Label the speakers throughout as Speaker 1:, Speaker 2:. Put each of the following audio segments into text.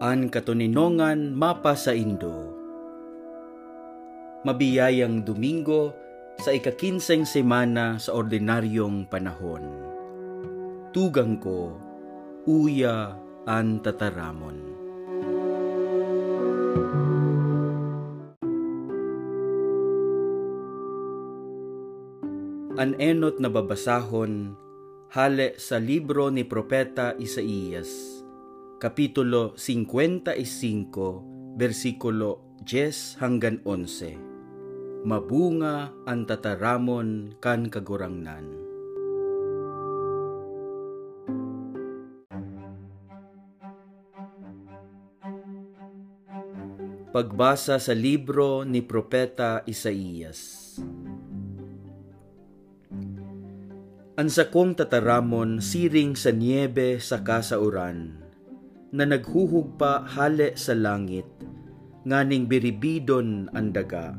Speaker 1: An katuninongan mapa sa Indo. Mabiyayang Domingo sa ikakinseng semana sa ordinaryong panahon. Tugang ko, uya an tataramon. An enot na babasahon hale sa libro ni Propeta Isaías, Kapitulo 55, versikulo 10 hanggang 11. Mabunga ang tataramon kan kagurangnan. Pagbasa sa libro ni Propeta Isaías. Ansakong tataramon siring sa niebe sa kasauran, na naghuhugpa hale sa langit, nganing biribidon ang daga.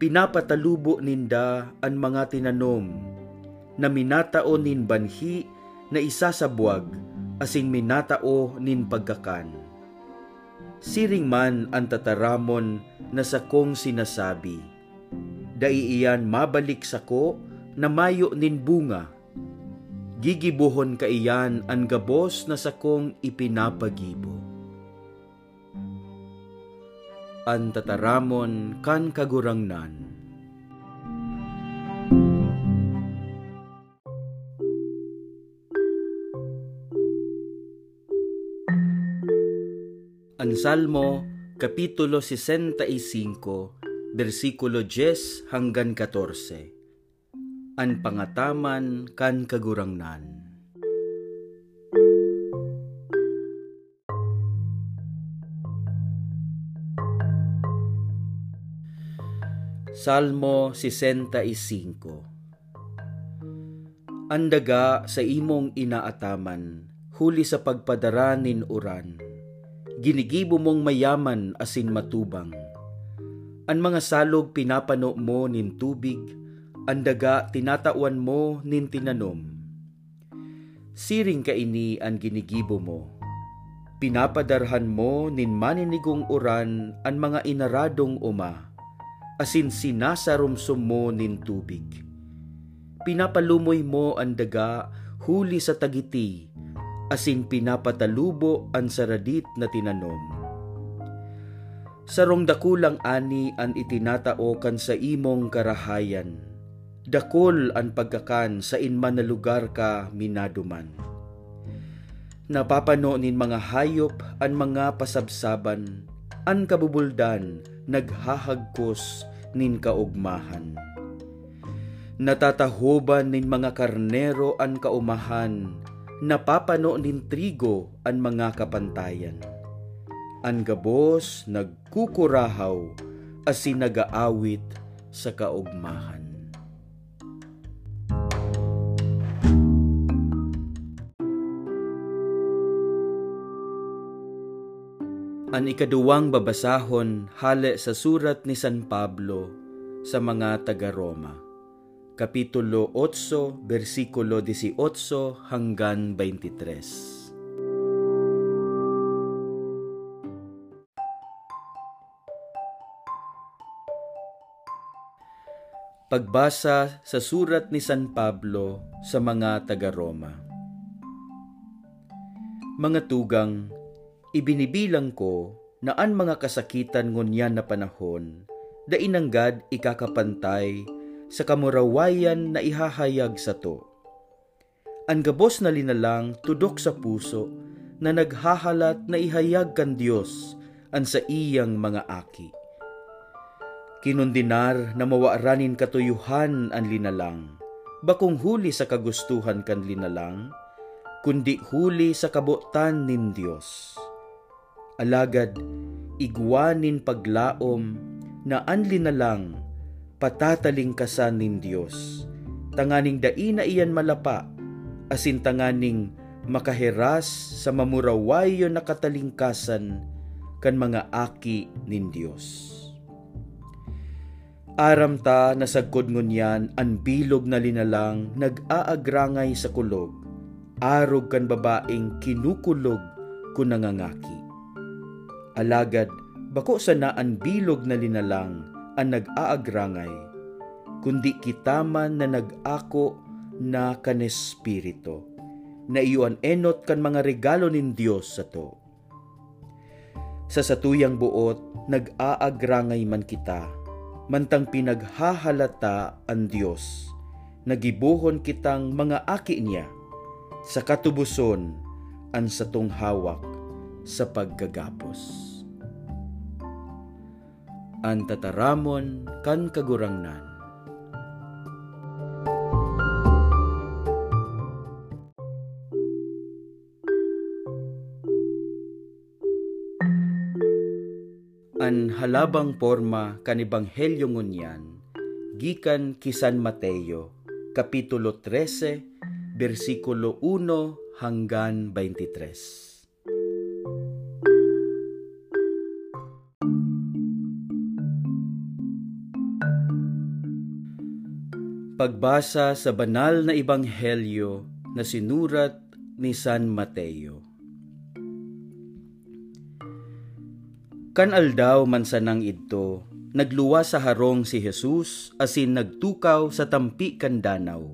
Speaker 1: Pinapatalubo ninda ang mga tinanom, na minatao nin banhi na isa sa buwag, asing minatao nin pagkakan. Siring man ang tataramon na sakong sinasabi, Daiiyan mabalik sako, na mayo nin bunga. Gigibuhon ka iyan ang gabos na sakong ipinapagibo. Ang tataramon kan kagurangnan. Ang Salmo, Kapitulo 65, versikulo 10 hanggang 14 an pangataman kan kagurangnan. Salmo 65 Andaga sa imong inaataman, huli sa pagpadara nin uran, ginigibo mong mayaman asin matubang. Ang mga salog pinapano mo nin tubig, andaga tinatawan mo nin tinanom. Siring ka ini ang ginigibo mo. Pinapadarhan mo nin maninigong uran ang mga inaradong uma, asin sinasarumsum mo nin tubig. Pinapalumoy mo ang daga huli sa tagiti, asin pinapatalubo ang saradit na tinanom. Sarong dakulang ani an itinatao kan sa imong karahayan, dakol ang pagkakan sa inman na lugar ka minaduman. Napapano nin mga hayop ang mga pasabsaban, an kabubuldan naghahagkos nin kaugmahan. Natatahoban nin mga karnero an kaumahan, napapano nin trigo ang mga kapantayan. Ang gabos nagkukurahaw asin nagaawit sa kaugmahan. An ikaduwang babasahon hale sa surat ni San Pablo sa mga taga-Roma. Kapitulo 8, versikulo 18 hanggang 23. Pagbasa sa surat ni San Pablo sa mga taga-Roma. Mga tugang, Ibinibilang ko na an mga kasakitan ngunyan na panahon, da inanggad ikakapantay sa kamurawayan na ihahayag sa to. Ang gabos na linalang tudok sa puso na naghahalat na ihayag kan Diyos an sa iyang mga aki. Kinundinar na mawaaranin katuyuhan ang linalang, bakong huli sa kagustuhan kan linalang, kundi huli sa kabutan nin Diyos Alagad, igwanin paglaom na anli na lang patataling kasan nin Diyos. Tanganing daina iyan malapa, asin tanganing makaheras sa mamurawayo na katalingkasan kan mga aki nin Diyos. Aram ta na sagkod ngunyan an bilog na linalang nag-aagrangay sa kulog, arog kan babaeng kinukulog kun nangangaki Alagad, bako sa naan bilog na linalang ang nag-aagrangay, kundi kitaman na nag-ako na kanespirito, na iyon enot kan mga regalo nin Diyos sa to. Sa satuyang buot, nag-aagrangay man kita, mantang pinaghahalata ang Diyos, nagibuhon kitang mga aki niya, sa katubuson, ang satong hawak sa paggagapos an tataramon kan kagurangnan. An halabang porma kan ebanghelyo ngunyan, gikan kisan Mateo, kapitulo 13, versikulo 1 hanggan 23. Pagbasa sa banal na ebanghelyo na sinurat ni San Mateo. Kanal daw mansanang idto, nagluwa sa harong si Jesus asin nagtukaw sa tampi kan danaw.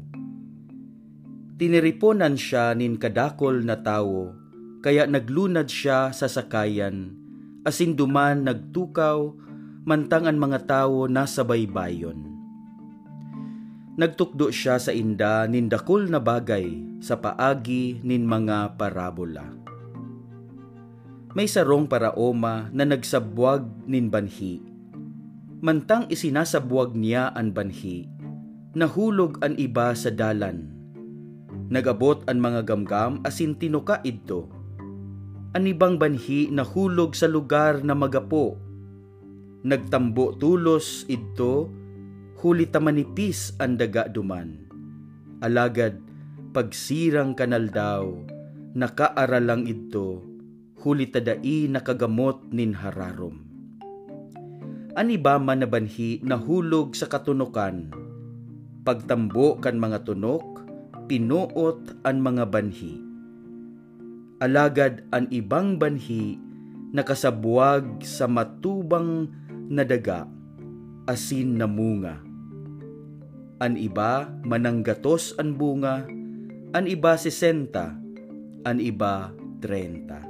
Speaker 1: Tiniriponan siya nin kadakol na tawo, kaya naglunad siya sa sakayan, asin duman nagtukaw, mantang ang mga tawo nasa baybayon Nagtukdo siya sa inda nin dakol na bagay sa paagi nin mga parabola. May sarong paraoma na nagsabwag nin banhi. Mantang isinasabwag niya ang banhi, nahulog ang iba sa dalan. Nagabot ang mga gamgam asin tinuka idto. Ang ibang banhi nahulog sa lugar na magapo. Nagtambo tulos idto huli ta manipis ang daga duman. Alagad, pagsirang kanal daw, nakaaralang ito, huli tadai nakagamot nin hararom. Ani ba man na banhi nahulog sa katunukan, pagtambo kan mga tunok, pinuot ang mga banhi. Alagad ang ibang banhi nakasabuag sa matubang na daga, asin na munga An iba mananggatos ang bunga, an iba sesenta, an iba trenta.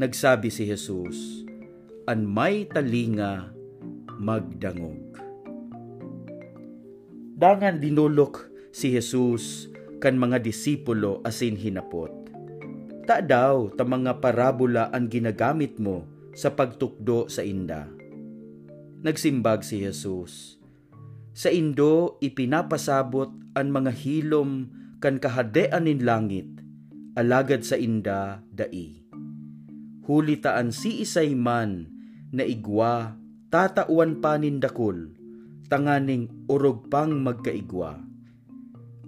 Speaker 1: Nagsabi si Jesus, an may talinga magdangog. Dangan dinulok si Jesus kan mga disipulo asin hinapot. Ta daw ta mga parabola ang ginagamit mo sa pagtukdo sa inda. Nagsimbag si Jesus, sa Indo, ipinapasabot ang mga hilom kan kahadean nin langit, alagad sa inda dai. Huli taan si isay man na igwa, tatauan pa nindakol, tanganing urog pang magkaigwa.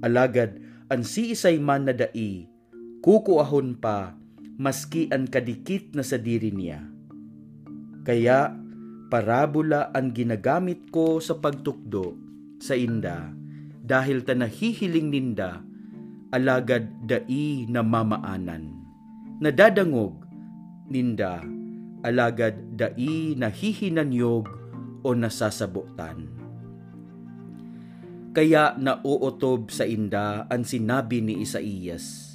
Speaker 1: Alagad ang si isay man na dai, kukuahon pa, maski ang kadikit na sa diri niya. Kaya parabola ang ginagamit ko sa pagtukdo sa inda dahil ta nahihiling ninda alagad dai na mamaanan. Nadadangog ninda alagad dai nahihinanyog o nasasabutan. Kaya nauotob sa inda ang sinabi ni Isaías,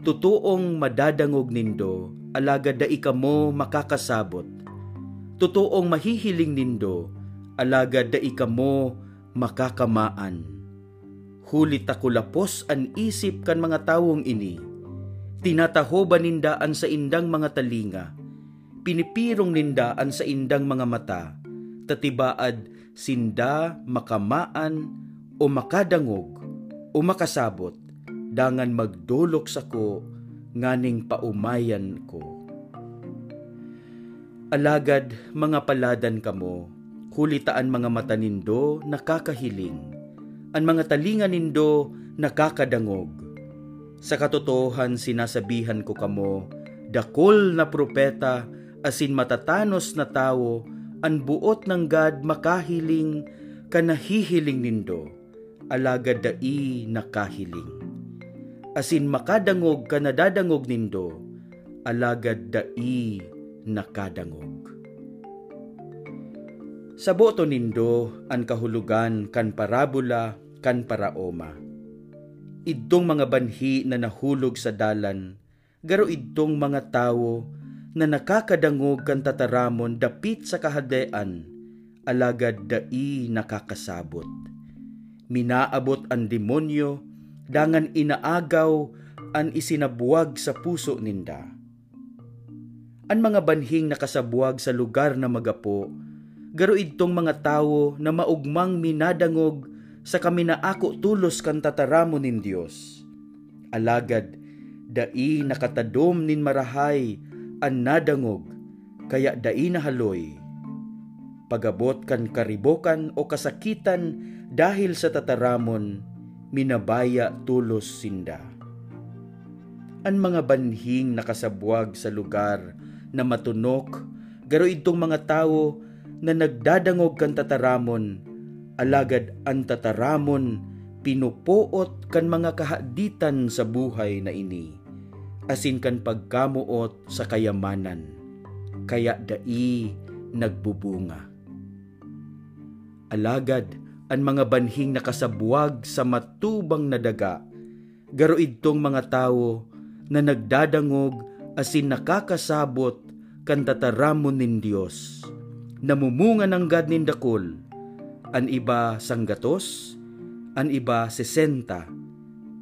Speaker 1: Tutuong madadangog nindo, alagad da ikamo makakasabot, Totoong mahihiling nindo, alagad da ikamo makakamaan. Huli takulapos an isip kan mga tawong ini. Tinatahoban ninda an sa indang mga talinga. Pinipirong ninda an sa indang mga mata. Tatibaad sinda makamaan o makadangog o makasabot dangan magdulok sa ko nganing paumayan ko. Alagad mga paladan kamo, hulitaan mga mata nindo nakakahiling, ang mga talinga nindo nakakadangog. Sa katotohan sinasabihan ko kamo, dakol na propeta asin matatanos na tao ang buot ng God makahiling kanahihiling nindo, alagad dai nakahiling. Asin makadangog kanadadangog nindo, alagad dai nakadangog. Sa boto nindo ang kahulugan kan parabola kan paraoma. Idtong mga banhi na nahulog sa dalan, garo idtong mga tawo na nakakadangog kan tataramon dapit sa kahadean, alagad dai nakakasabot. Minaabot ang demonyo, dangan inaagaw an isinabuwag sa puso ninda. Ang mga banhing nakasabuwag sa lugar na magapo, garo idtong mga tawo na maugmang minadangog sa kami na ako tulos kan tataramo nin Dios. Alagad, dai nakatadom nin marahay an nadangog, kaya dai nahaloy. Pagabot kan karibokan o kasakitan dahil sa tataramon, minabaya tulos sinda. An mga banhing nakasabuag sa lugar na matunok, garo itong mga tao na nagdadangog kan tataramon, alagad ang tataramon pinupuot kan mga kahaditan sa buhay na ini, asin kan pagkamuot sa kayamanan, kaya dai nagbubunga. Alagad, ang mga banhing nakasabuag sa matubang na daga, garo idtong mga tao na nagdadangog asin nakakasabot kan tataramon nin Dios namumunga ng gad nin dakol, an iba sanggatos, an iba sesenta,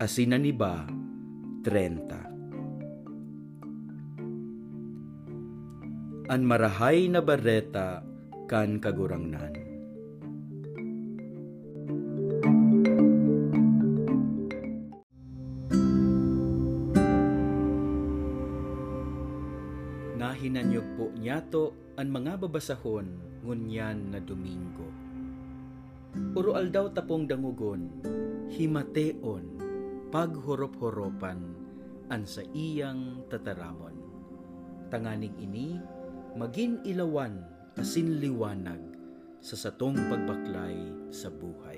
Speaker 1: asin an iba trenta. An marahay na bareta kan kagurangnan. Niyato ang mga babasahon ngunyan na Domingo. Uro aldaw tapong dangugon, himateon, paghorop-horopan, an sa iyang tataramon. Tanganing ini, magin ilawan asin liwanag sa satong pagbaklay sa buhay.